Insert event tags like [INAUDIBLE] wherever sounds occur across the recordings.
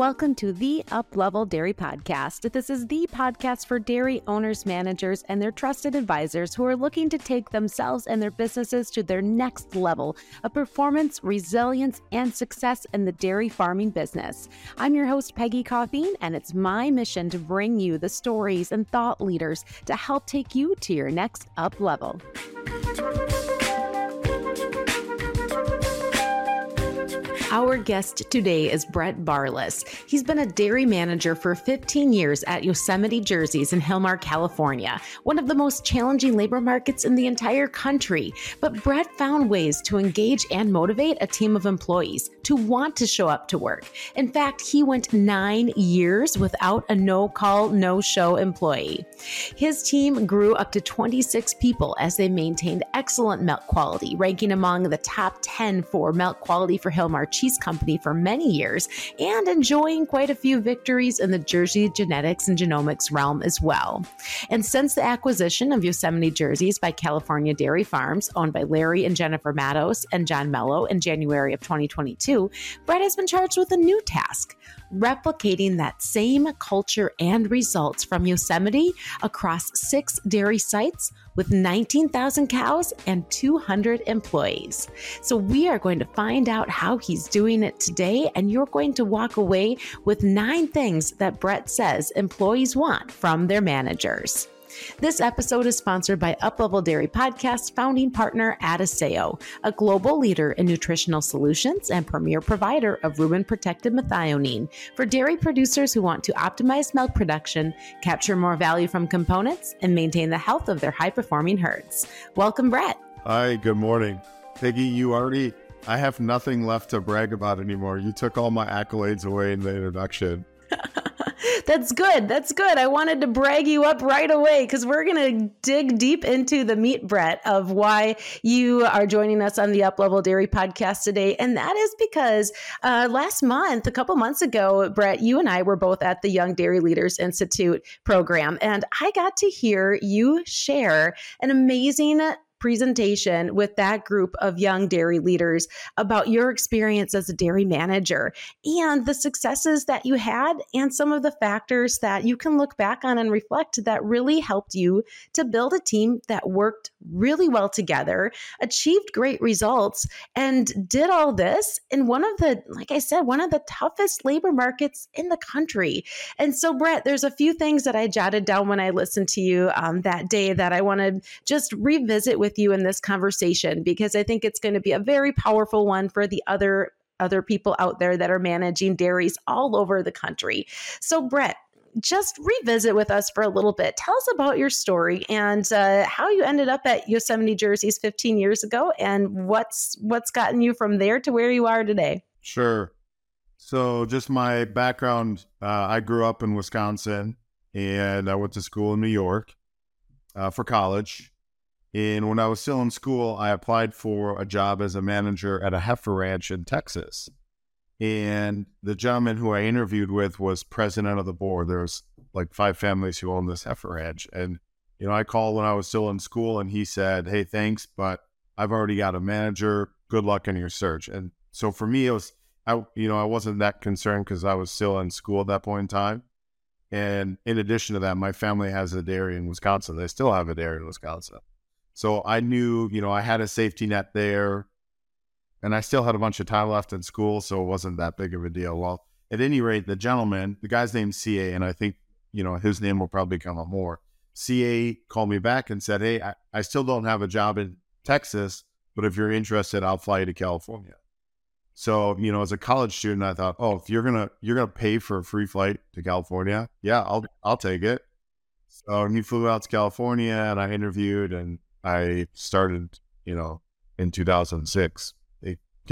Welcome to the Uplevel Dairy Podcast. This is the podcast for dairy owners, managers, and their trusted advisors who are looking to take themselves and their businesses to their next level of performance, resilience, and success in the dairy farming business. I'm your host, Peggy Coffeen, and it's my mission to bring you the stories and thought leaders to help take you to your next up level. Our guest today is Brett Barlass. He's been a dairy manager for 15 years at Yosemite Jerseys in Hilmar, California, one of the most challenging labor markets in the entire country. But Brett found ways to engage and motivate a team of employees to want to show up to work. In fact, he went nine years without a no call, no show employee. His team grew up to 26 people as they maintained excellent milk quality, ranking among the top 10 for milk quality for Hilmar cheese company for many years and enjoying quite a few victories in the Jersey genetics and genomics realm as well. And since the acquisition of Yosemite Jerseys by California Dairy Farms, owned by Larry and Jenifer Matos and John Melo in January of 2022, Brett has been charged with a new task replicating that same culture and results from Yosemite across six dairy sites with 19,000 cows and 200 employees. So, we are going to find out how he's doing it today, and you're going to walk away with nine things that Brett says employees want from their managers. This episode is sponsored by Uplevel Dairy Podcast founding partner Adisseo, a global leader in nutritional solutions and premier provider of rumen protected methionine for dairy producers who want to optimize milk production, capture more value from components, and maintain the health of their high performing herds. Welcome, Brett. Hi, good morning. Peggy, you already, I have nothing left to brag about anymore. You took all my accolades away in the introduction. [LAUGHS] That's good. That's good. I wanted to brag you up right away because we're going to dig deep into the meat, Brett, of why you are joining us on the Uplevel Dairy podcast today. And that is because uh, last month, a couple months ago, Brett, you and I were both at the Young Dairy Leaders Institute program. And I got to hear you share an amazing presentation with that group of young dairy leaders about your experience as a dairy manager and the successes that you had and some of the factors that you can look back on and reflect that really helped you to build a team that worked really well together, achieved great results, and did all this in one of the, like I said, one of the toughest labor markets in the country. And so, Brett, there's a few things that I jotted down when I listened to you um, that day that I want to just revisit with with you in this conversation because I think it's going to be a very powerful one for the other other people out there that are managing dairies all over the country. So Brett, just revisit with us for a little bit. Tell us about your story and uh, how you ended up at Yosemite Jerseys 15 years ago, and what's what's gotten you from there to where you are today. Sure. So, just my background: uh, I grew up in Wisconsin, and I went to school in New York uh, for college. And when I was still in school, I applied for a job as a manager at a heifer ranch in Texas. And the gentleman who I interviewed with was president of the board. There's like five families who own this heifer ranch. And, you know, I called when I was still in school and he said, Hey, thanks, but I've already got a manager. Good luck in your search. And so for me, it was, I, you know, I wasn't that concerned because I was still in school at that point in time. And in addition to that, my family has a dairy in Wisconsin. They still have a dairy in Wisconsin. So I knew, you know, I had a safety net there and I still had a bunch of time left in school. So it wasn't that big of a deal. Well, at any rate, the gentleman, the guy's named CA, and I think, you know, his name will probably come up more. CA called me back and said, Hey, I, I still don't have a job in Texas, but if you're interested, I'll fly you to California. So, you know, as a college student, I thought, oh, if you're gonna you're gonna pay for a free flight to California, yeah, I'll I'll take it. So he flew out to California and I interviewed and I started, you know, in 2006.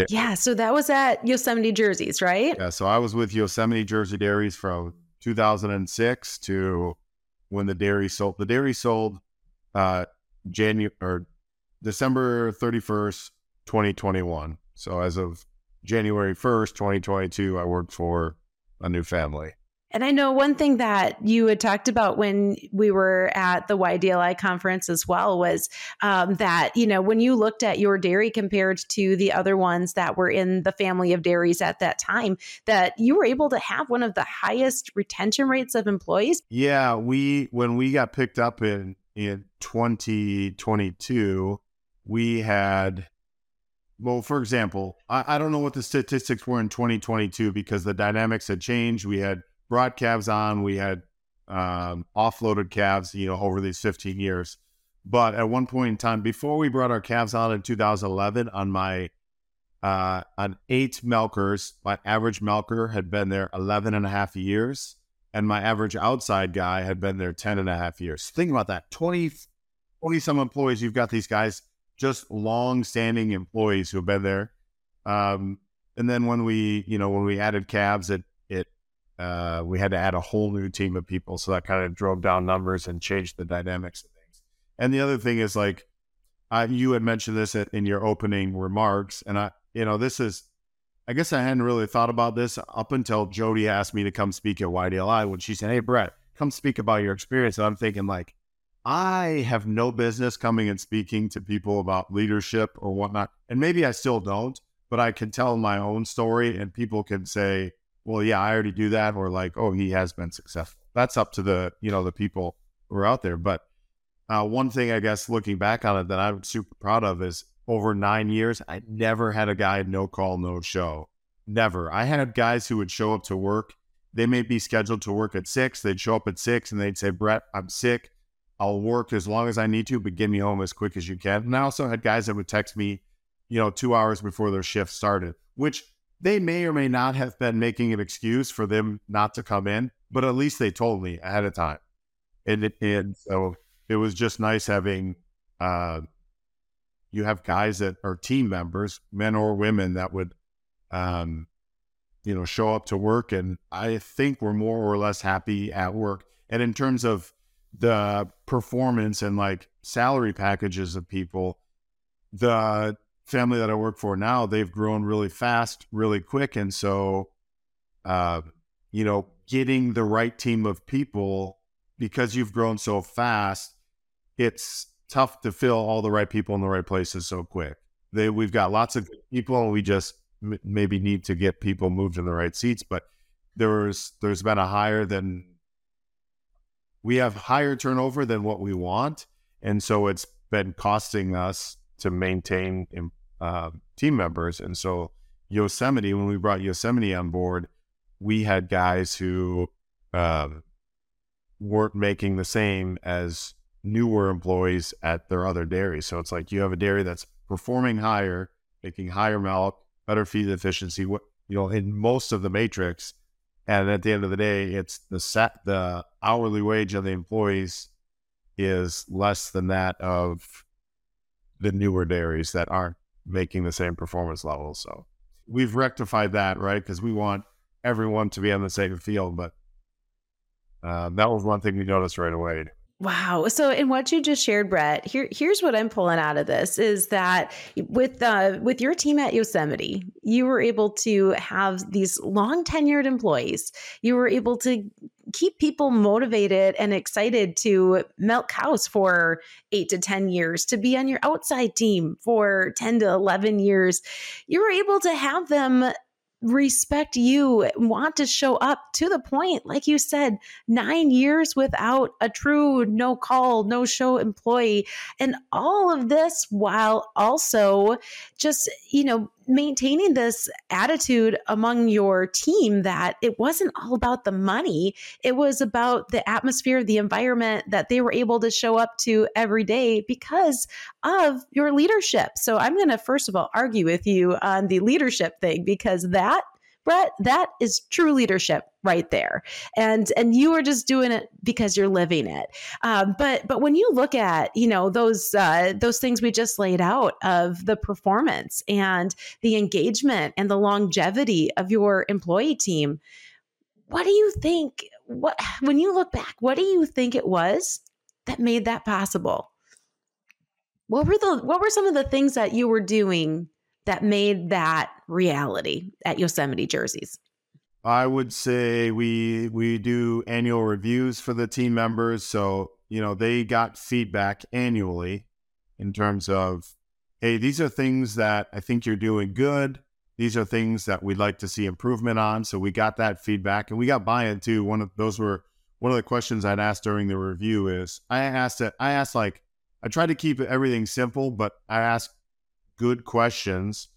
yeah, so that was at Yosemite Jerseys, right? Yeah, so I was with Yosemite Jersey Dairies from 2006 to when the dairy sold. The dairy sold uh January or December 31st, 2021. So as of January 1st, 2022, I worked for a new family. And I know one thing that you had talked about when we were at the YDLI conference as well was um, that, you know, when you looked at your dairy compared to the other ones that were in the family of dairies at that time, that you were able to have one of the highest retention rates of employees. Yeah. We, when we got picked up in, in 2022, we had well, for example, I, I, don't know what the statistics were in 2022 because the dynamics had changed. We had brought calves on, we had um, offloaded calves, you know, over these 15 years. But at one point in time, before we brought our calves on in 2011, on my uh, on eight milkers, my average milker had been there 11 and a half years, and my average outside guy had been there 10 and a half years. Think about that 20, 20 some employees. You've got these guys just long-standing employees who have been there. Um, and then when we, you know, when we added calves, it uh, we had to add a whole new team of people, so that kind of drove down numbers and changed the dynamics of things. And the other thing is like, uh, you had mentioned this in your opening remarks, and I, you know, this is, I guess I hadn't really thought about this up until Jody asked me to come speak at YDLI when she said, "Hey, Brett, come speak about your experience." And I'm thinking like, I have no business coming and speaking to people about leadership or whatnot. And maybe I still don't, but I can tell my own story and people can say, well, yeah, I already do that. Or like, oh, he has been successful. That's up to the, you know, the people who are out there. But uh, one thing, I guess, looking back on it that I'm super proud of is over nine years, I never had a guy no call, no show. Never. I had guys who would show up to work. They may be scheduled to work at six. They'd show up at six and they'd say, Brett, I'm sick. I'll work as long as I need to, but get me home as quick as you can. And I also had guys that would text me, you know, two hours before their shift started, which they may or may not have been making an excuse for them not to come in, but at least they told me ahead of time. And, and so it was just nice having, uh, you have guys that are team members, men or women, that would, um, you know, show up to work. And I think we're more or less happy at work. And in terms of the performance and like salary packages of people, the family that I work for now, they've grown really fast, really quick. And so, uh, you know, getting the right team of people because you've grown so fast, it's tough to fill all the right people in the right places so quick. They, we've got lots of people, and we just m- maybe need to get people moved in the right seats. But there's there's been a higher than we have higher turnover than what we want, and so it's been costing us to maintain uh, team members. And so Yosemite, when we brought Yosemite on board, we had guys who um, weren't making the same as newer employees at their other dairies. So it's like you have a dairy that's performing higher, making higher milk, better feed efficiency. You know in most of the matrix, and at the end of the day, it's the set the hourly wage of the employees is less than that of the newer dairies that aren't making the same performance levels. So we've rectified that, right? Because we want everyone to be on the same field. But uh, that was one thing we noticed right away. Wow. So in what you just shared, Brett, here here's what I'm pulling out of this is that with uh with your team at Yosemite, you were able to have these long tenured employees. You were able to keep people motivated and excited to milk cows for 8 to 10 years, to be on your outside team for 10 to 11 years. You were able to have them respect you, want to show up to the point, like you said, nine years without a true no call, no show employee. And all of this while also just, you know, maintaining this attitude among your team that it wasn't all about the money. It was about the atmosphere, the environment that they were able to show up to every day because of your leadership. So I'm going to, first of all, argue with you on the leadership thing because that Brett, that is true leadership right there. And and you are just doing it because you're living it. Um, but but when you look at you know those uh, those things we just laid out of the performance and the engagement and the longevity of your employee team, what do you think? What when you look back, what do you think it was that made that possible? What were the what were some of the things that you were doing that made that reality at Yosemite jerseys? I would say we we do annual reviews for the team members, so you know they got feedback annually in terms of, hey, these are things that I think you're doing good. These are things that we'd like to see improvement on. So we got that feedback, and we got buy-in too. One of those were one of the questions I'd asked during the review is I asked it. I asked like I tried to keep everything simple, but I asked good questions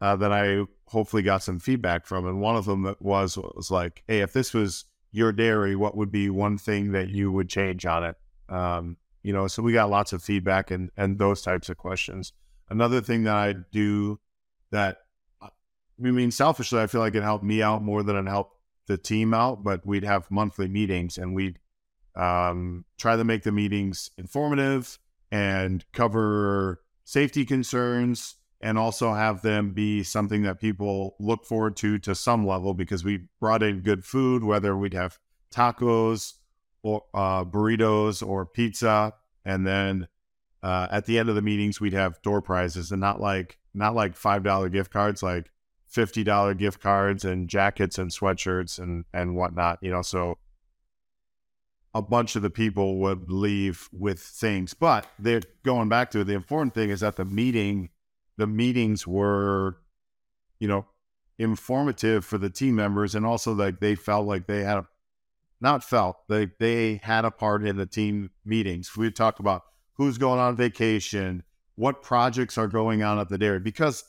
uh, that I hopefully got some feedback from. And one of them was was like, "Hey, if this was your dairy, what would be one thing that you would change on it?" Um, you know, so we got lots of feedback and and those types of questions. Another thing that I do that I mean, selfishly, I feel like it helped me out more than it helped the team out. But we'd have monthly meetings, and we'd um, try to make the meetings informative and cover safety concerns and also have them be something that people look forward to to some level because we brought in good food, whether we'd have tacos or uh, burritos or pizza, and then uh, at the end of the meetings we'd have door prizes and not like not like five dollar gift cards, like fifty dollar gift cards and jackets and sweatshirts and and whatnot. You know, so a bunch of the people would leave with things. But they're going back to it. The important thing is that the meeting, the meetings were, you know, informative for the team members, and also like they felt like they had a, not felt they they had a part in the team meetings. We talked about who's going on vacation, what projects are going on at the dairy, because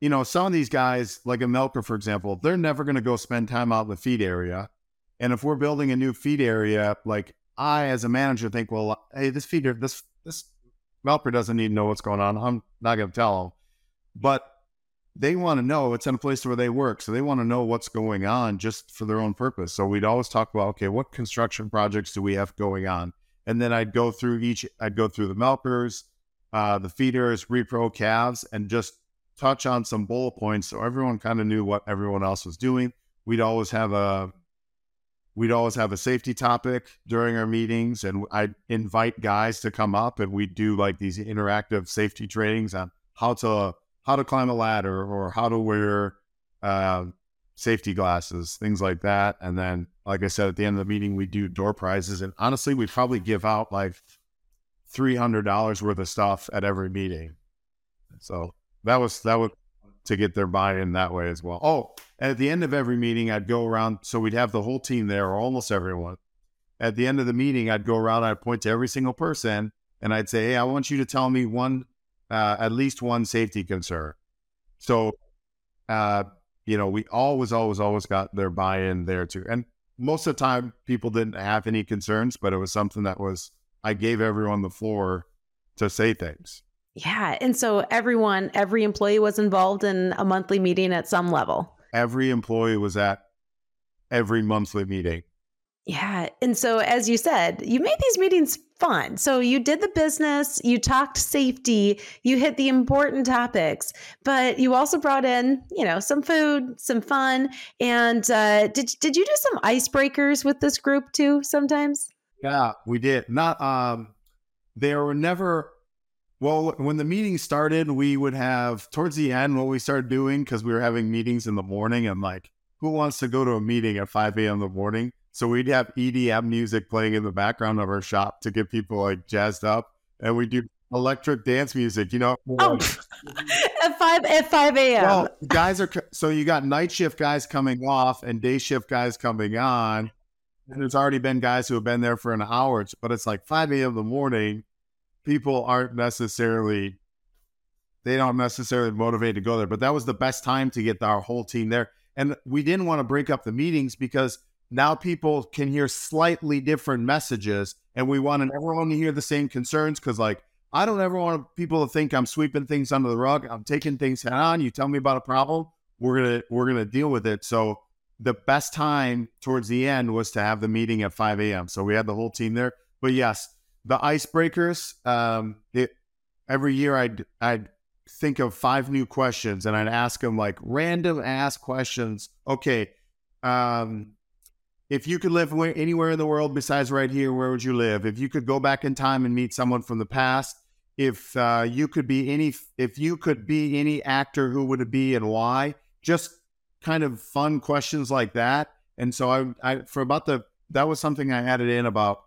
you know some of these guys, like a milker, for example, they're never going to go spend time out in the feed area and if we're building a new feed area, like I, as a manager, think, well, hey, this feeder, this this developer doesn't need to know what's going on. I'm not going to tell them, but they want to know it's in a place where they work, so they want to know what's going on just for their own purpose. So we'd always talk about, okay, what construction projects do we have going on? And then I'd go through each. I'd go through the milkers, uh, the feeders, repro calves, and just touch on some bullet points so everyone kind of knew what everyone else was doing. We'd always have a we'd always have a safety topic during our meetings and i'd invite guys to come up and we'd do like these interactive safety trainings on how to how to climb a ladder or how to wear uh, safety glasses things like that. And then like i said at the end of the meeting we do door prizes and honestly we'd probably give out like $300 worth of stuff at every meeting. So that was that was to get their buy-in that way as well. Oh at the end of every meeting, I'd go around. So we'd have the whole team there, or almost everyone. At the end of the meeting, I'd go around. I'd point to every single person, and I'd say, "Hey, I want you to tell me one, uh, at least one safety concern." So, uh, you know, we always, always, always got their buy-in there too. And most of the time, people didn't have any concerns, but it was something that was I gave everyone the floor to say things. Yeah, and so everyone, every employee was involved in a monthly meeting at some level every employee was at every monthly meeting. Yeah. And so, as you said, you made these meetings fun. So, you did the business, you talked safety, you hit the important topics, but you also brought in, you know, some food, some fun. And uh, did, did you do some icebreakers with this group too sometimes? Yeah, we did. Not, um, there were never well, when the meeting started, we would have towards the end what we started doing because we were having meetings in the morning and like, who wants to go to a meeting at 5 a.m. in the morning? So we'd have EDM music playing in the background of our shop to get people like jazzed up. And we do electric dance music, you know. Oh, [LAUGHS] at 5 at 5 a.m. Well, guys are so you got night shift guys coming off and day shift guys coming on. And there's already been guys who have been there for an hour, but it's like 5 a.m. in the morning people aren't necessarily they don't necessarily motivate to go there. But that was the best time to get our whole team there. And we didn't want to break up the meetings because now people can hear slightly different messages and we wanted everyone to hear the same concerns because like I don't ever want people to think I'm sweeping things under the rug. I'm taking things head on. You tell me about a problem, we're gonna we're gonna deal with it. So the best time towards the end was to have the meeting at 5 a.m. So we had the whole team there. But yes, the icebreakers. Um, it, every year I'd I'd think of five new questions and I'd ask them like random ask questions. Okay, um, if you could live anywhere in the world besides right here, where would you live? If you could go back in time and meet someone from the past, if uh, you could be any, if you could be any actor, who would it be and why? Just kind of fun questions like that. And so I, I for about the that was something I added in about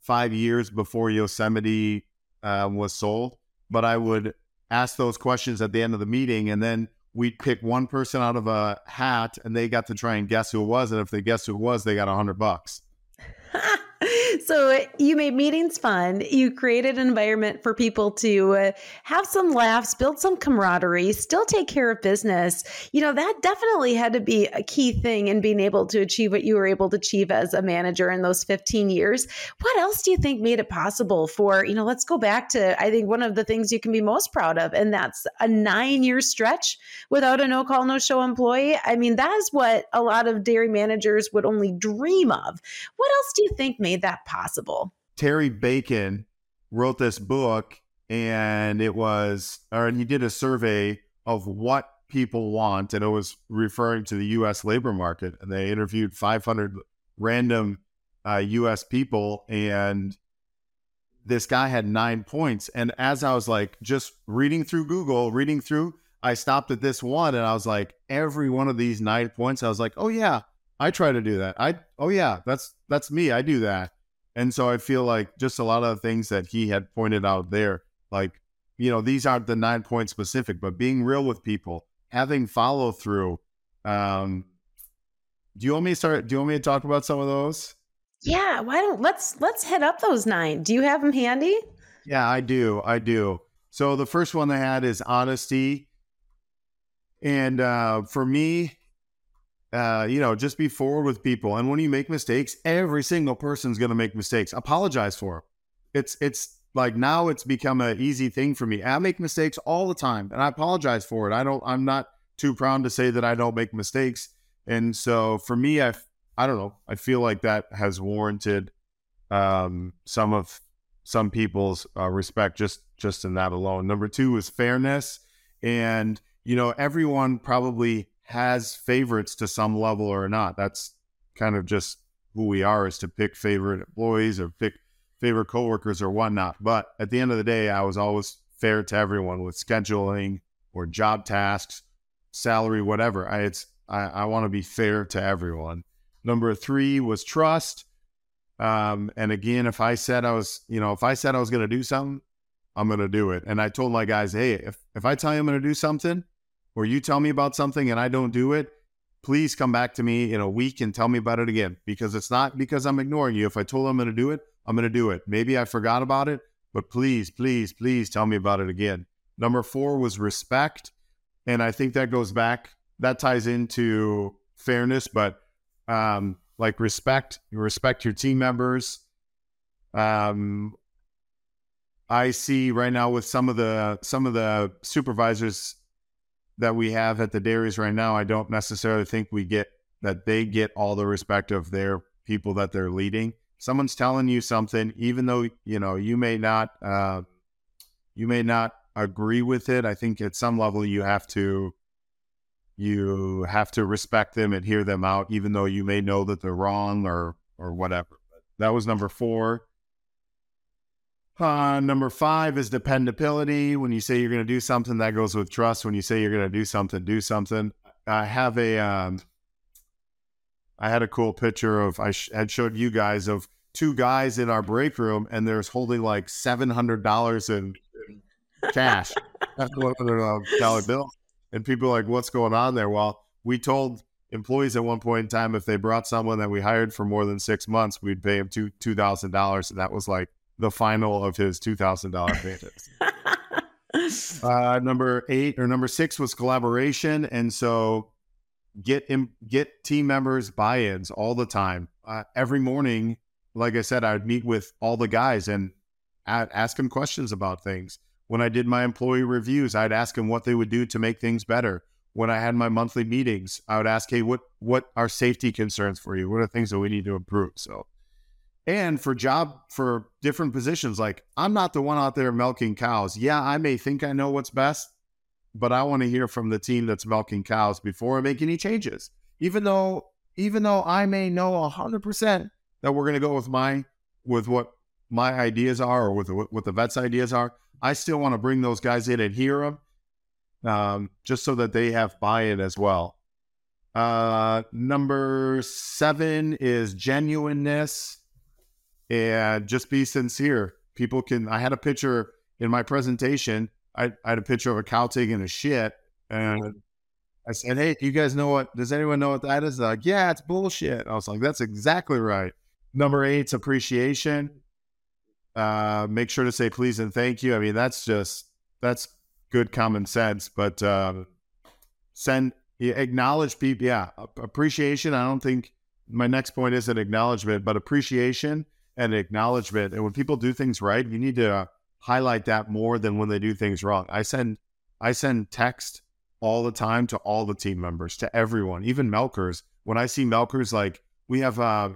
five years before Yosemite uh, was sold. But I would ask those questions at the end of the meeting, and then we'd pick one person out of a hat, and they got to try and guess who it was. And if they guessed who it was, they got a hundred bucks. [LAUGHS] so you made meetings fun. You created an environment for people to uh, have some laughs, build some camaraderie, still take care of business. You know, that definitely had to be a key thing in being able to achieve what you were able to achieve as a manager in those 15 years. What else do you think made it possible for, you know, let's go back to, I think, one of the things you can be most proud of, and that's a nine year stretch without a no call, no show employee. I mean, that is what a lot of dairy managers would only dream of. What else do you think made that possible? Terry Bacon wrote this book and it was, or he did a survey of what people want, and it was referring to the U.S. labor market. And they interviewed 500 random uh, U.S. people, and this guy had nine points. And as I was like just reading through Google, reading through, I stopped at this one, and I was like, every one of these nine points, I was like, oh yeah, I try to do that. I oh yeah, that's that's me. I do that. And so I feel like just a lot of the things that he had pointed out there, like, you know, these aren't the nine point specific, but being real with people, having follow through. Um, do you want me to start? Do you want me to talk about some of those? Yeah, why don't let's let's head up those nine. Do you have them handy? Yeah, I do. I do. So the first one I had is honesty. And uh, for me, uh, you know, just be forward with people. And when you make mistakes, every single person's going to make mistakes. Apologize for them. It's it's like now it's become an easy thing for me. I make mistakes all the time, and I apologize for it. I don't. I'm not too proud to say that I don't make mistakes. And so for me, I I don't know. I feel like that has warranted um, some of some people's uh, respect just just in that alone. Number two is fairness, and you know everyone probably has favorites to some level or not. That's kind of just who we are is to pick favorite employees or pick favorite coworkers or whatnot. But at the end of the day, I was always fair to everyone with scheduling or job tasks, salary, whatever. I it's I, I want to be fair to everyone. Number three was trust. Um, and again, if I said I was, you know, if I said I was going to do something, I'm going to do it. And I told my guys, hey, if if I tell you I'm going to do something, or you tell me about something and I don't do it, please come back to me in a week and tell me about it again because it's not because I'm ignoring you. If I told I'm going to do it, I'm going to do it. Maybe I forgot about it, but please, please, please tell me about it again. Number four was respect. And I think that goes back, that ties into fairness, but um, like respect, respect your team members. Um, I see right now with some of the some of the supervisors that we have at the dairies right now, I don't necessarily think we get that they get all the respect of their people that they're leading. Someone's telling you something, even though you know you may not, uh, you may not agree with it. I think at some level you have to, you have to respect them and hear them out, even though you may know that they're wrong or or whatever. That was number four. Uh, number five is dependability. When you say you're going to do something, that goes with trust. When you say you're going to do something, do something. I have a, um, I had a cool picture of I sh- had showed you guys of two guys in our break room, and there's holding like seven hundred dollars in, in cash, [LAUGHS] dollar bill, and people are like, "What's going on there?" Well, we told employees at one point in time if they brought someone that we hired for more than six months, we'd pay them two two thousand dollars, and that was like the final of his two thousand dollar payments. [LAUGHS] uh, number eight or number six was collaboration, and so get get team members buy-ins all the time. Uh, every morning, like I said, I'd meet with all the guys and I'd ask them questions about things. When I did my employee reviews, I'd ask them what they would do to make things better. When I had my monthly meetings, I would ask, "Hey, what what are safety concerns for you? What are things that we need to improve?" So and for job for different positions like i'm not the one out there milking cows. Yeah i may think i know what's best but i want to hear from the team that's milking cows before i make any changes. Even though even though i may know 100% that we're going to go with my with what my ideas are or with what the vets ideas are i still want to bring those guys in and hear them um, just so that they have buy-in as well. Uh, number seven is genuineness and just be sincere. People can. I had a picture in my presentation. I, I had a picture of a cow taking a shit, and I said, "Hey, you guys know what? Does anyone know what that is?" They're like, yeah, it's bullshit. I was like, "That's exactly right." Number eight's appreciation. Uh, make sure to say please and thank you. I mean, that's just that's good common sense. But uh, send acknowledge people. Yeah, appreciation. I don't think my next point is an acknowledgement, but appreciation and acknowledgement. And when people do things right, you need to highlight that more than when they do things wrong. I send I send text all the time to all the team members, to everyone, even Melkers. When I see Melkers, like we have uh,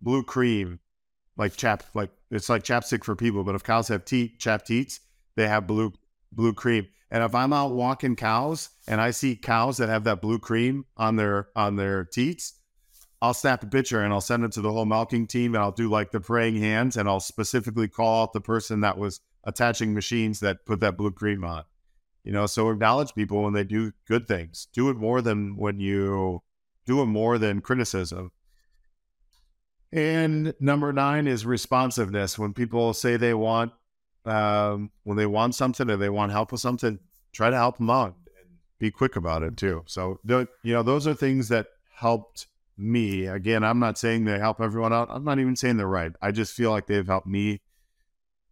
blue cream, like chap, like it's like chapstick for people. But if cows have teat, chap teats, they have blue blue cream. And if I'm out walking cows and I see cows that have that blue cream on their on their teats, I'll snap a picture and I'll send it to the whole milking team and I'll do like the praying hands and I'll specifically call out the person that was attaching machines that put that blue cream on. You know, so acknowledge people when they do good things. Do it more than when you do it more than criticism. And number nine is responsiveness. When people say they want, um, when they want something or they want help with something, try to help them out and be quick about it too. So, you know, those are things that helped me. Again, I'm not saying they help everyone out. I'm not even saying they're right. I just feel like they've helped me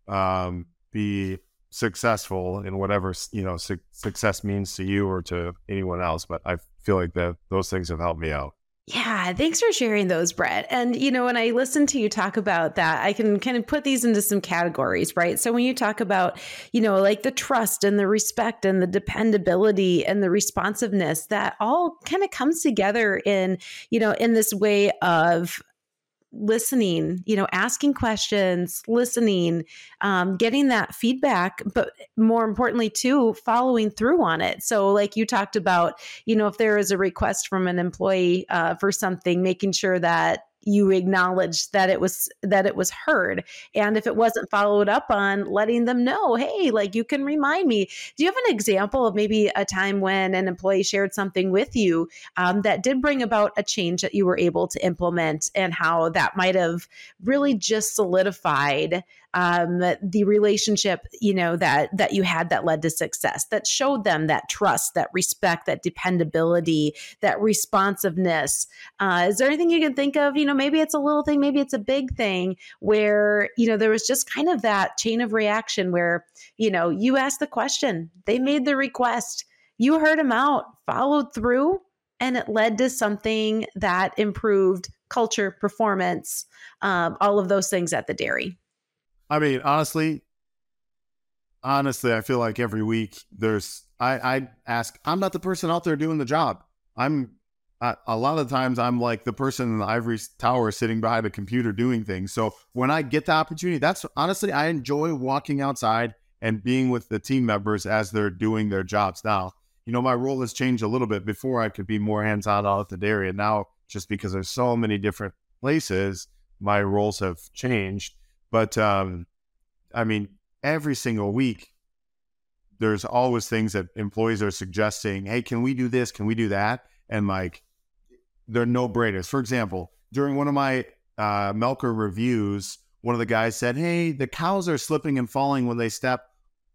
um, be successful in whatever you know su- success means to you or to anyone else. But I feel like that those things have helped me out. Yeah, thanks for sharing those, Brett. And, you know, when I listen to you talk about that, I can kind of put these into some categories, right? So when you talk about, you know, like the trust and the respect and the dependability and the responsiveness, that all kind of comes together in, you know, in this way of listening, you know, asking questions, listening, um, getting that feedback, but more importantly, too, following through on it. So, like you talked about, you know, if there is a request from an employee uh, for something, making sure that you acknowledge that it was that it was heard. And if it wasn't followed up on letting them know hey like you can remind me. Do you have an example of maybe a time when an employee shared something with you um, that did bring about a change that you were able to implement and how that might have really just solidified um, the relationship you know that that you had that led to success that showed them that trust that respect that dependability that responsiveness. Uh, is there anything you can think of? You know maybe it's a little thing maybe it's a big thing where you know there was just kind of that chain of reaction where you know you asked the question they made the request you heard them out followed through and it led to something that improved culture performance um, all of those things at the dairy I mean, honestly, honestly, I feel like every week there's I I ask. I'm not the person out there doing the job. I'm I, a lot of times I'm like the person in the ivory tower sitting behind a computer doing things. So when I get the opportunity, that's honestly I enjoy walking outside and being with the team members as they're doing their jobs. Now, you know, my role has changed a little bit. Before I could be more hands on out at the dairy, and now just because there's so many different places, my roles have changed. But um, I mean, every single week, there's always things that employees are suggesting. Hey, can we do this? Can we do that? And like, they're no brainers. For example, during one of my uh, Melker reviews, one of the guys said, "Hey, the cows are slipping and falling when they step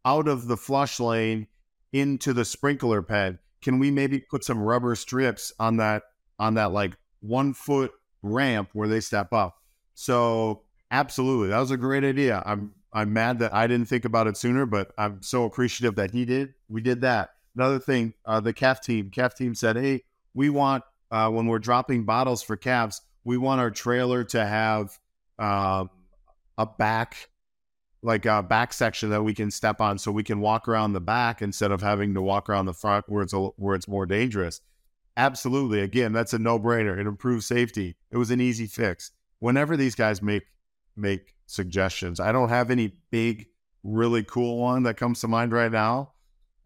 out of the flush lane into the sprinkler pen. Can we maybe put some rubber strips on that on that like one foot ramp where they step up?" So Absolutely. That was a great idea. I'm I'm mad that I didn't think about it sooner, but I'm so appreciative that he did. We did that. Another thing, uh, the calf team, calf team said, "Hey, we want uh, when we're dropping bottles for calves, we want our trailer to have uh, a back, like a back section that we can step on, so we can walk around the back instead of having to walk around the front where it's a, where it's more dangerous." Absolutely. Again, that's a no brainer. It improves safety. It was an easy fix. Whenever these guys make make suggestions. I don't have any big, really cool one that comes to mind right now.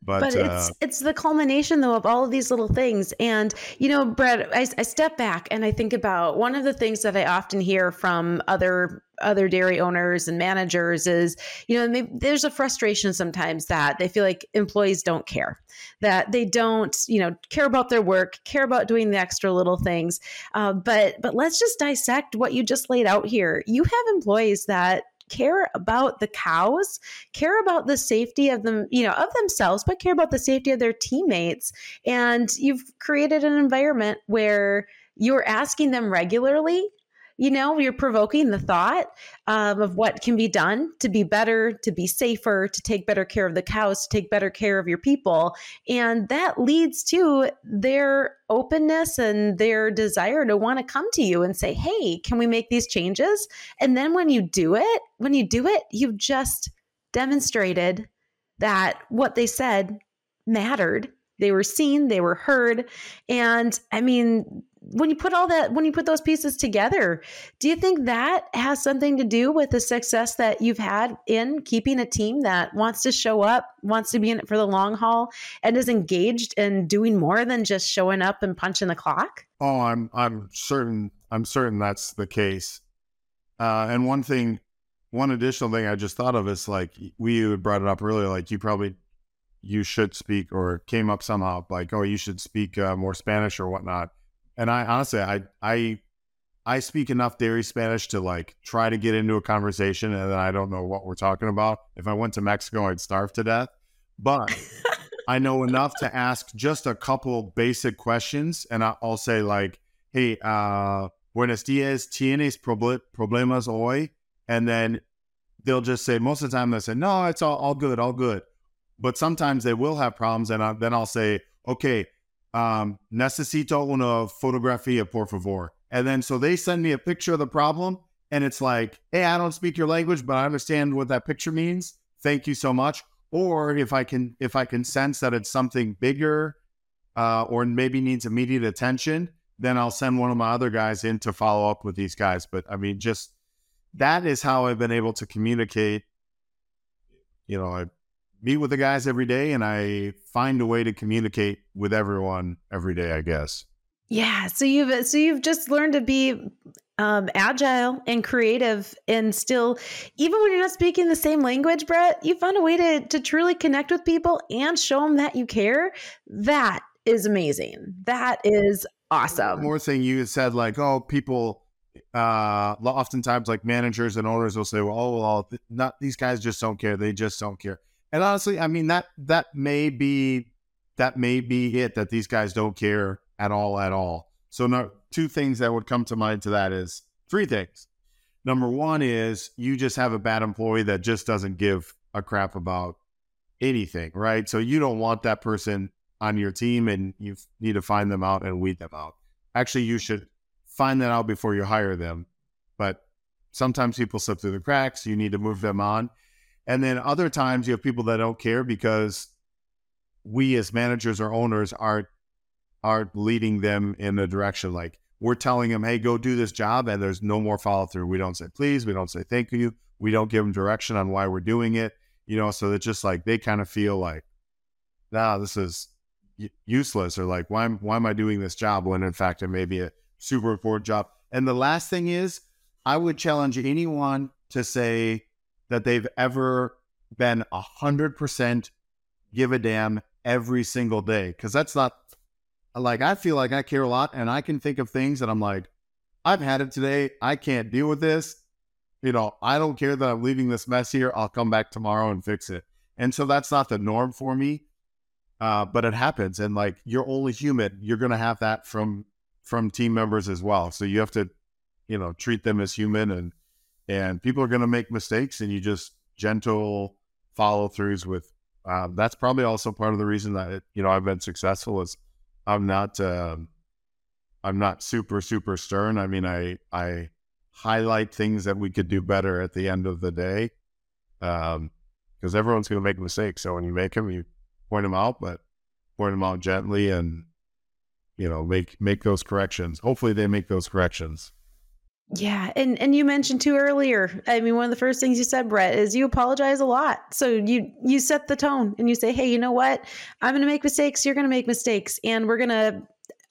But, but it's uh, it's the culmination though of all of these little things and you know brett I, I, step back and i think about one of the things that i often hear from other other dairy owners and managers is, you know, there's a frustration sometimes that they feel like employees don't care, that they don't, you know, care about their work, care about doing the extra little things. Uh, but but let's just dissect what you just laid out here. You have employees that care about the cows, care about the safety of them, you know, of themselves, but care about the safety of their teammates. And you've created an environment where you're asking them regularly you know you're provoking the thought um, of what can be done to be better to be safer to take better care of the cows to take better care of your people. And that leads to their openness and their desire to want to come to you and say hey can we make these changes? And then when you do it when you do it you've just demonstrated that what they said mattered. They were seen they were heard. And i mean when you put all that when you put those pieces together do you think that has something to do with the success that you've had in keeping a team that wants to show up wants to be in it for the long haul and is engaged in doing more than just showing up and punching the clock? Oh i'm i'm certain i'm certain that's the case. Uh, and one thing one additional thing i just thought of is like we had brought it up earlier like you probably you should speak or came up somehow like oh you should speak uh, more spanish or whatnot and I honestly, I I I speak enough dairy Spanish to like try to get into a conversation, and then I don't know what we're talking about. If I went to Mexico, I'd starve to death. But [LAUGHS] I know enough to ask just a couple basic questions, and I'll say like, "Hey, uh, buenos dias, tienes problemas hoy?" And then they'll just say most of the time they say, "No, it's all all good, all good." But sometimes they will have problems, and I, then I'll say, "Okay, um, necesito una fotografía, por favor. And then so they send me a picture of the problem, and it's like, hey, I don't speak your language, but I understand what that picture means. Thank you so much. Or if I can, if I can sense that it's something bigger, uh, or maybe needs immediate attention, then I'll send one of my other guys in to follow up with these guys. But I mean, just that is how I've been able to communicate. You know, I meet with the guys every day and I find a way to communicate with everyone every day, I guess. Yeah. So you've so you've just learned to be um, agile and creative and still even when you're not speaking the same language, Brett, you found a way to to truly connect with people and show them that you care. That is amazing. That is awesome. One more thing you said, like, oh, people uh oftentimes like managers and owners will say, well, oh well, not these guys just don't care. They just don't care. And honestly, I mean that that may be that may be it that these guys don't care at all at all. So no, two things that would come to mind to that is three things. Number one is you just have a bad employee that just doesn't give a crap about anything, right? So you don't want that person on your team and you need to find them out and weed them out. Actually, you should find that out before you hire them. But sometimes people slip through the cracks. You need to move them on. And then other times you have people that don't care because we as managers or owners aren't aren't leading them in a direction like we're telling them, hey, go do this job, and there's no more follow through. We don't say please, we don't say thank you, we don't give them direction on why we're doing it. You know, so it's just like they kind of feel like, nah, this is useless, or like why why am I doing this job when in fact it may be a super important job. And the last thing is, I would challenge anyone to say that they've ever been a hundred percent give a damn every single day. Cause that's not like I feel like I care a lot and I can think of things that I'm like, I've had it today. I can't deal with this. You know, I don't care that I'm leaving this mess here. I'll come back tomorrow and fix it. And so that's not the norm for me. Uh, but it happens. And like you're only human. You're gonna have that from from team members as well. So you have to, you know, treat them as human and and people are going to make mistakes and you just gentle follow throughs with um, that's probably also part of the reason that it, you know I've been successful is I'm not um, I'm not super super stern. I mean I I highlight things that we could do better at the end of the day because um, everyone's going to make mistakes. So when you make them, you point them out, but point them out gently and you know make make those corrections. Hopefully they make those corrections. Yeah, and and you mentioned too earlier. I mean, one of the first things you said, Brett, is you apologize a lot. So you you set the tone and you say, "Hey, you know what? I'm going to make mistakes. You're going to make mistakes, and we're going to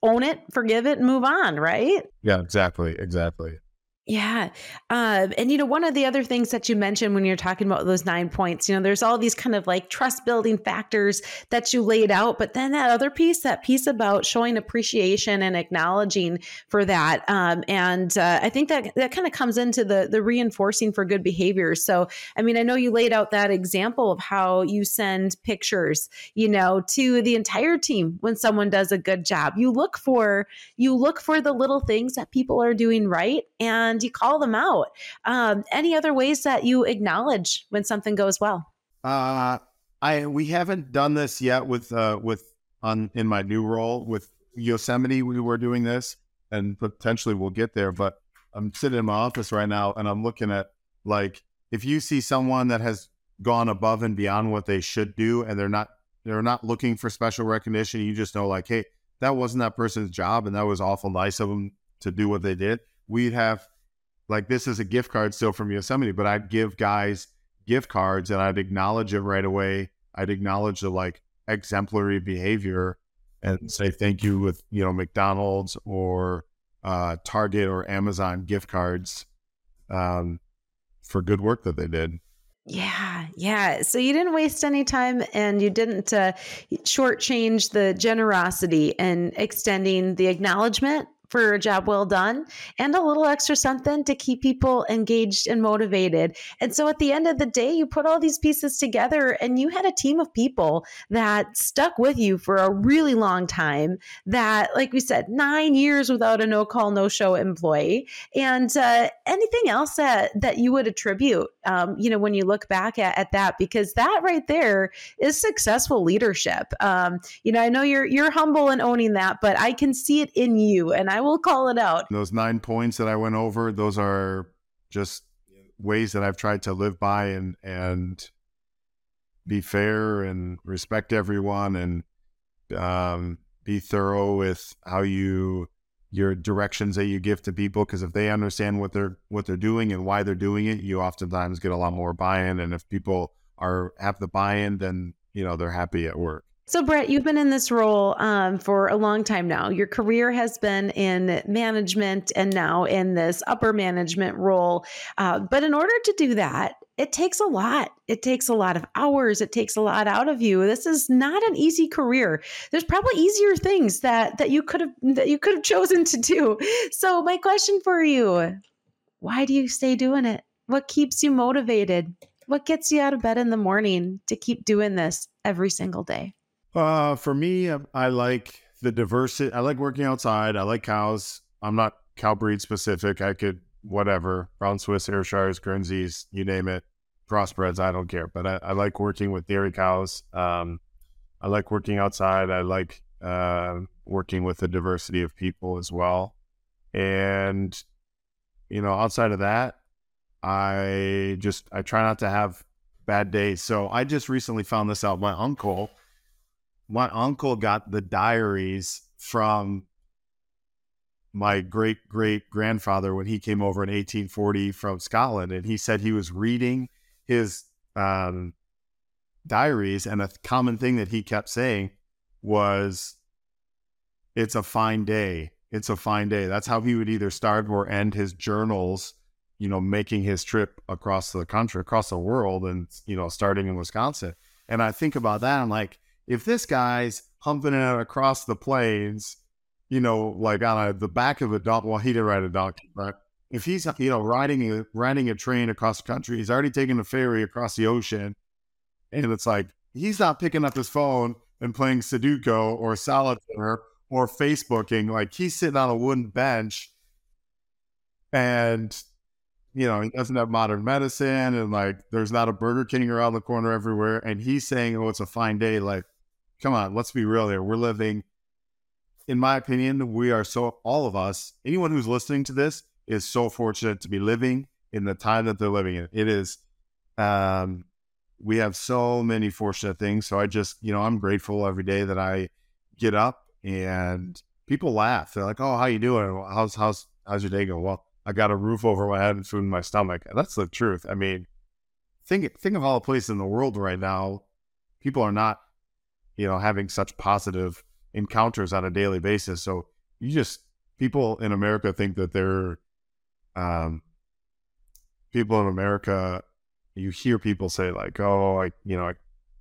own it, forgive it, and move on." Right? Yeah, exactly, exactly. Yeah. Uh, and, you know, one of the other things that you mentioned when you're talking about those nine points, you know, there's all these kind of like trust building factors that you laid out. But then that other piece, that piece about showing appreciation and acknowledging for that. Um, and uh, I think that that kind of comes into the, the reinforcing for good behavior. So, I mean, I know you laid out that example of how you send pictures, you know, to the entire team when someone does a good job. You look for, you look for the little things that people are doing right. And and you call them out. Um, any other ways that you acknowledge when something goes well? Uh, I we haven't done this yet with uh, with on in my new role with Yosemite. We were doing this, and potentially we'll get there. But I'm sitting in my office right now, and I'm looking at like if you see someone that has gone above and beyond what they should do, and they're not they're not looking for special recognition. You just know like, hey, that wasn't that person's job, and that was awful nice of them to do what they did. We'd have like this is a gift card still from Yosemite, but I'd give guys gift cards and I'd acknowledge it right away. I'd acknowledge the like exemplary behavior and say thank you with, you know, McDonald's or uh, Target or Amazon gift cards um, for good work that they did. Yeah, yeah. So you didn't waste any time and you didn't uh, shortchange the generosity and extending the acknowledgement for a job well done and a little extra something to keep people engaged and motivated. And so at the end of the day, you put all these pieces together and you had a team of people that stuck with you for a really long time. That, like we said, nine years without a no call, no show employee. And uh, anything else that, that you would attribute, um, you know, when you look back at, at that, because that right there is successful leadership. Um, you know, I know you're you're humble in owning that, but I can see it in you, and I will call it out. Those nine points that I went over, those are just ways that I've tried to live by and and be fair and respect everyone and um, be thorough with how you your directions that you give to people. Because if they understand what they're what they're doing and why they're doing it you oftentimes get a lot more buy-in. And if people are have the buy-in then you know they're happy at work so, Brett, you've been in this role um, for a long time now. Your career has been in management and now in this upper management role. Uh, but in order to do that, it takes a lot. It takes a lot of hours. It takes a lot out of you. This is not an easy career. There's probably easier things that that you could have that you could have [LAUGHS] chosen to do. So, my question for you: Why do you stay doing it? What keeps you motivated? What gets you out of bed in the morning to keep doing this every single day? Uh, for me, I like the diversity. I like working outside. I like cows. I'm not cow breed specific. I could whatever brown Swiss, Ayrshires, Guernseys, you name it, crossbreds. I don't care. But I, I like working with dairy cows. Um, I like working outside. I like uh, working with a diversity of people as well. And you know, outside of that, I just I try not to have bad days. So I just recently found this out. My uncle my uncle got the diaries from my great great grandfather when he came over in 1840 from Scotland, and he said he was reading his um, diaries, and a common thing that he kept saying was, "It's a fine day. It's a fine day." That's how he would either start or end his journals. You know, making his trip across the country, across the world, and you know, starting in Wisconsin. And I think about that, I'm like, if this guy's humping it across the plains, you know, like on a, the back of a donkey, well, he didn't ride a donkey, but if he's, you know, riding a, riding a train across the country, he's already taken a ferry across the ocean. And it's like, he's not picking up his phone and playing Sudoku or solitaire or Facebooking. Like he's sitting on a wooden bench and you know, he doesn't have modern medicine and like there's not a Burger King around the corner everywhere. And he's saying, Oh, it's a fine day. Like come on, let's be real here. We're living, in my opinion, we are so, all of us, anyone who's listening to this is so fortunate to be living in the time that they're living in. It is, um, we have so many fortunate things. So I just, you know, I'm grateful every day that I get up and people laugh. They're like, "Oh, how you doing? How's how's how's your day going?" Well, I got a roof over my head and food in my stomach. That's the truth. I mean, think think of all the places in the world right now. People are not you know, having such positive encounters on a daily basis. So you just people in America think that they're um, people in America, you hear people say like, "Oh, I, you know,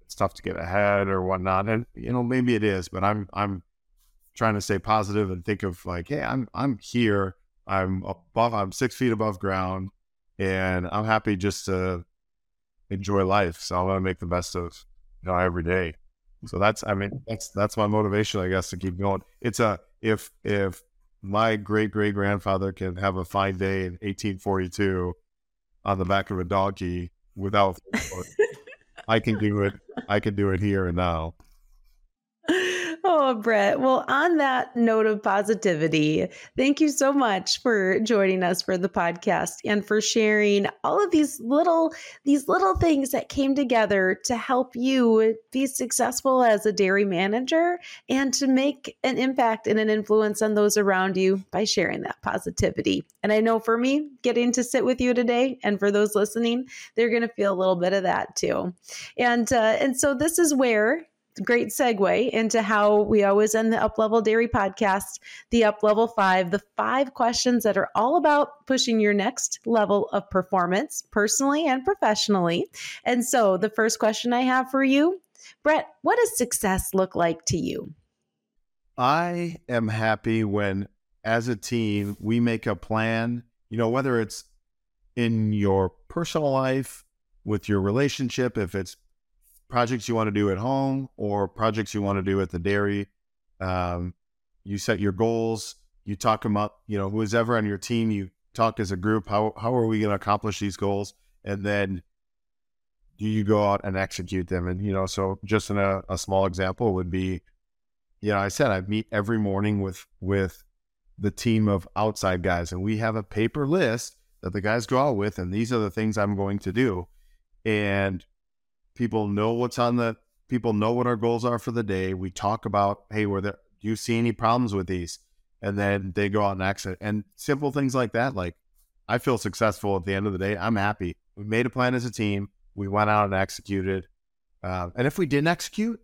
it's tough to get ahead or whatnot," and you know, maybe it is, but I'm I'm trying to stay positive and think of like, "Hey, I'm I'm here. I'm above. I'm six feet above ground, and I'm happy just to enjoy life. So I'm gonna make the best of you know every day." So that's, I mean, that's that's my motivation, I guess, to keep going. It's a if if my great great grandfather can have a fine day in 1842 on the back of a donkey without, [LAUGHS] I can do it. I can do it here and now. Oh, Brett. Well, on that note of positivity, thank you so much for joining us for the podcast and for sharing all of these little these little things that came together to help you be successful as a dairy manager and to make an impact and an influence on those around you by sharing that positivity. And I know for me, getting to sit with you today and for those listening, they're going to feel a little bit of that too. And uh, and so this is where great segue into how we always end the Uplevel Dairy podcast, the Uplevel Five, the five questions that are all about pushing your next level of performance personally and professionally. And so, the first question I have for you, Brett, what does success look like to you? I am happy when, as a team, we make a plan, you know, whether it's in your personal life, with your relationship, if it's projects you want to do at home or projects you want to do at the dairy. Um, you set your goals. You talk them up. You know, who's ever on your team, you talk as a group. How how are we going to accomplish these goals? And then do you go out and execute them? And you know, so just in a, a small example would be, you know, I said I meet every morning with with the team of outside guys, and we have a paper list that the guys go out with, and these are the things I'm going to do. And People know what's on the people know what our goals are for the day. We talk about, hey, were there do you see any problems with these? And then they go out and exit. And simple things like that, like I feel successful at the end of the day. I'm happy. We made a plan as a team. We went out and executed. Uh, and if we didn't execute,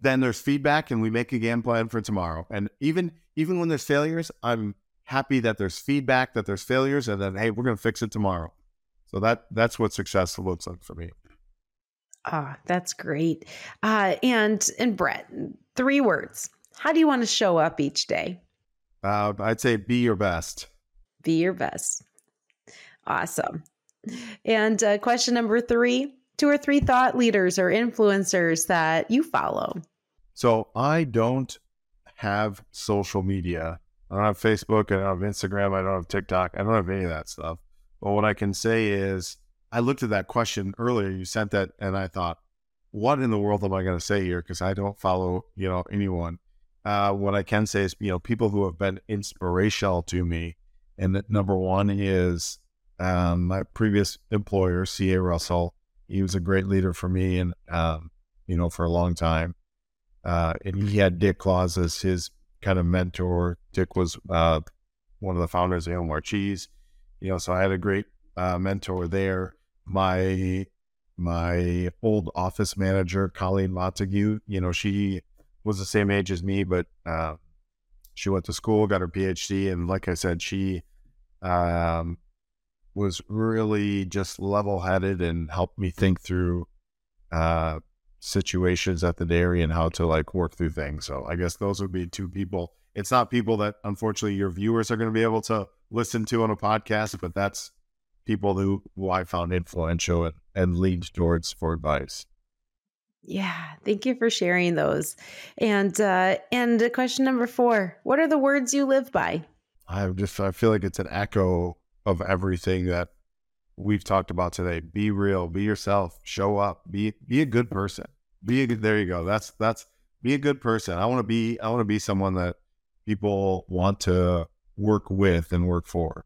then there's feedback and we make a game plan for tomorrow. And even even when there's failures, I'm happy that there's feedback, that there's failures, and then hey, we're gonna fix it tomorrow. So that that's what success looks like for me. Ah, oh, that's great. Uh, and and Brett, three words. How do you want to show up each day? Uh, I'd say be your best. Be your best. Awesome. And uh, question number three: two or three thought leaders or influencers that you follow. So I don't have social media. I don't have Facebook. I don't have Instagram. I don't have TikTok. I don't have any of that stuff. But what I can say is I looked at that question earlier. You sent that, and I thought, what in the world am I going to say here? Because I don't follow, you know, anyone. Uh, what I can say is, you know, people who have been inspirational to me. And number one is um, my previous employer, C.A. Russell. He was a great leader for me, and um, you know, for a long time. Uh, and he had Dick Clauss as his kind of mentor. Dick was uh, one of the founders of Hilmar Cheese. You know, so I had a great uh, mentor there my my old office manager, Colleen Montague, you know, she was the same age as me, but uh, she went to school, got her PhD, and like I said, she um, was really just level headed and helped me think through uh, situations at the dairy and how to like work through things. So I guess those would be two people. It's not people that unfortunately your viewers are going to be able to listen to on a podcast, but that's people who, who I found influential and, and leaned towards for advice. Yeah, thank you for sharing those. And uh, and question number four: What are the words you live by? I just I feel like it's an echo of everything that we've talked about today. Be real, be yourself, show up, be be a good person. Be a good. There you go. That's that's be a good person. I want to be I want to be someone that people want to work with and work for.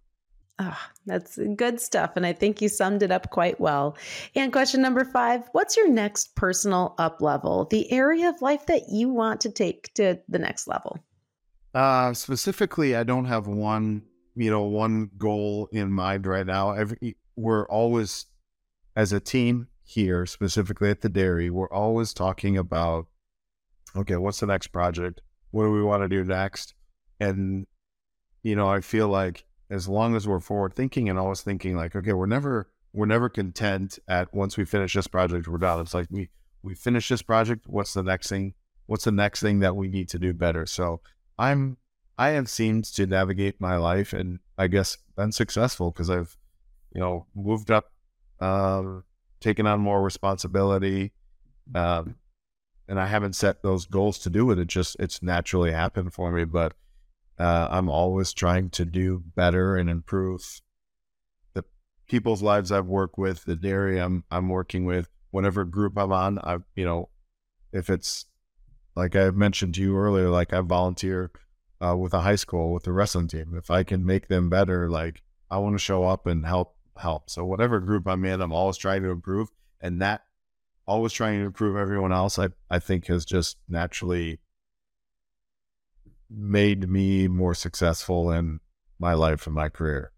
Oh, that's good stuff. And I think you summed it up quite well. And question number five What's your next personal up level? The area of life that you want to take to the next level? Uh, specifically, I don't have one, you know, one goal in mind right now. Every, we're always, as a team here, specifically at the dairy, we're always talking about, okay, what's the next project? What do we want to do next? And, you know, I feel like as long as we're forward thinking and always thinking like, okay, we're never we're never content at once we finish this project, we're done. It's like we we finish this project. What's the next thing? What's the next thing that we need to do better? So I'm I have seemed to navigate my life and I guess been successful because I've you know moved up, um, taken on more responsibility, um, and I haven't set those goals to do it. It just it's naturally happened for me, but uh, I'm always trying to do better and improve the people's lives I've worked with, the dairy I'm I'm working with, whatever group I'm on. I you know, if it's like I mentioned to you earlier, like I volunteer uh, with a high school with the wrestling team. If I can make them better, like I want to show up and help help. So whatever group I'm in, I'm always trying to improve, and that always trying to improve everyone else. I I think has just naturally made me more successful in my life and my career.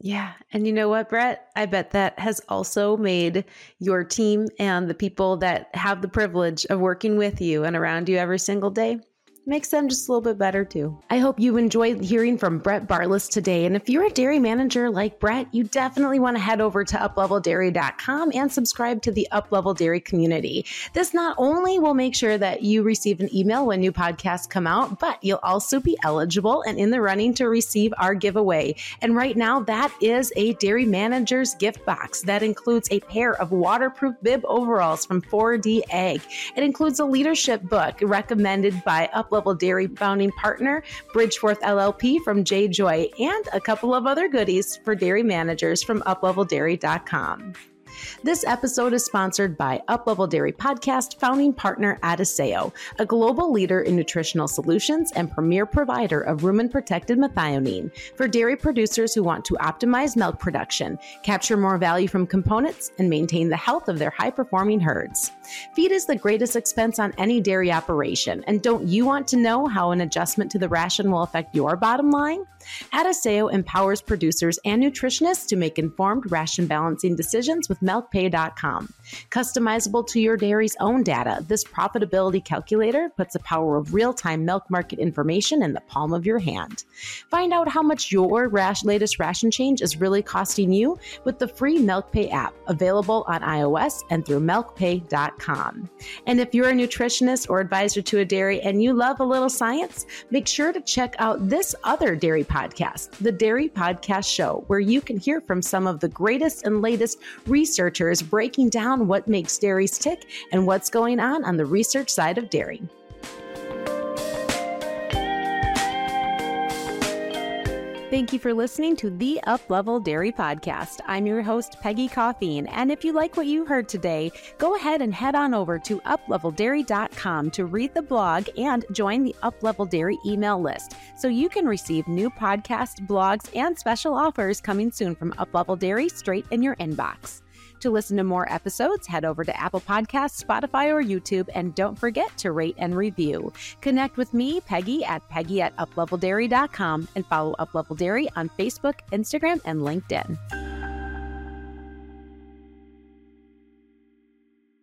Yeah. And you know what, Brett? I bet that has also made your team and the people that have the privilege of working with you and around you every single day makes them just a little bit better too. I hope you enjoyed hearing from Brett Barlass today. And if you're a dairy manager like Brett, you definitely want to head over to upleveldairy.com and subscribe to the Uplevel Dairy community. This not only will make sure that you receive an email when new podcasts come out, but you'll also be eligible and in the running to receive our giveaway. And right now, that is a dairy manager's gift box that includes a pair of waterproof bib overalls from 4D Egg. It includes a leadership book recommended by Up Level Dairy founding partner, Bridgeforth LLP from J Joy, and a couple of other goodies for dairy managers from upleveldairy.com. This episode is sponsored by Uplevel Dairy Podcast founding partner Adisseo, a global leader in nutritional solutions and premier provider of rumen protected methionine for dairy producers who want to optimize milk production, capture more value from components, and maintain the health of their high performing herds. Feed is the greatest expense on any dairy operation, and don't you want to know how an adjustment to the ration will affect your bottom line? Adisseo empowers producers and nutritionists to make informed ration balancing decisions with MilkPay.com. Customizable to your dairy's own data, this profitability calculator puts the power of real time milk market information in the palm of your hand. Find out how much your rash, latest ration change is really costing you with the free MilkPay app available on iOS and through MilkPay.com. And if you're a nutritionist or advisor to a dairy and you love a little science, make sure to check out this other dairy podcast, the Dairy Podcast Show, where you can hear from some of the greatest and latest researchers breaking down what makes dairies tick and what's going on on the research side of dairy. Thank you for listening to the Uplevel Dairy Podcast. I'm your host, Peggy Coffeen. And if you like what you heard today, go ahead and head on over to upleveldairy.com to read the blog and join the Uplevel Dairy email list so you can receive new podcasts, blogs, and special offers coming soon from Uplevel Dairy straight in your inbox. To listen to more episodes, head over to Apple Podcasts, Spotify, or YouTube, and don't forget to rate and review. Connect with me, Peggy, at peggy at upleveldairy.com and follow UplevelDairy on Facebook, Instagram, and LinkedIn.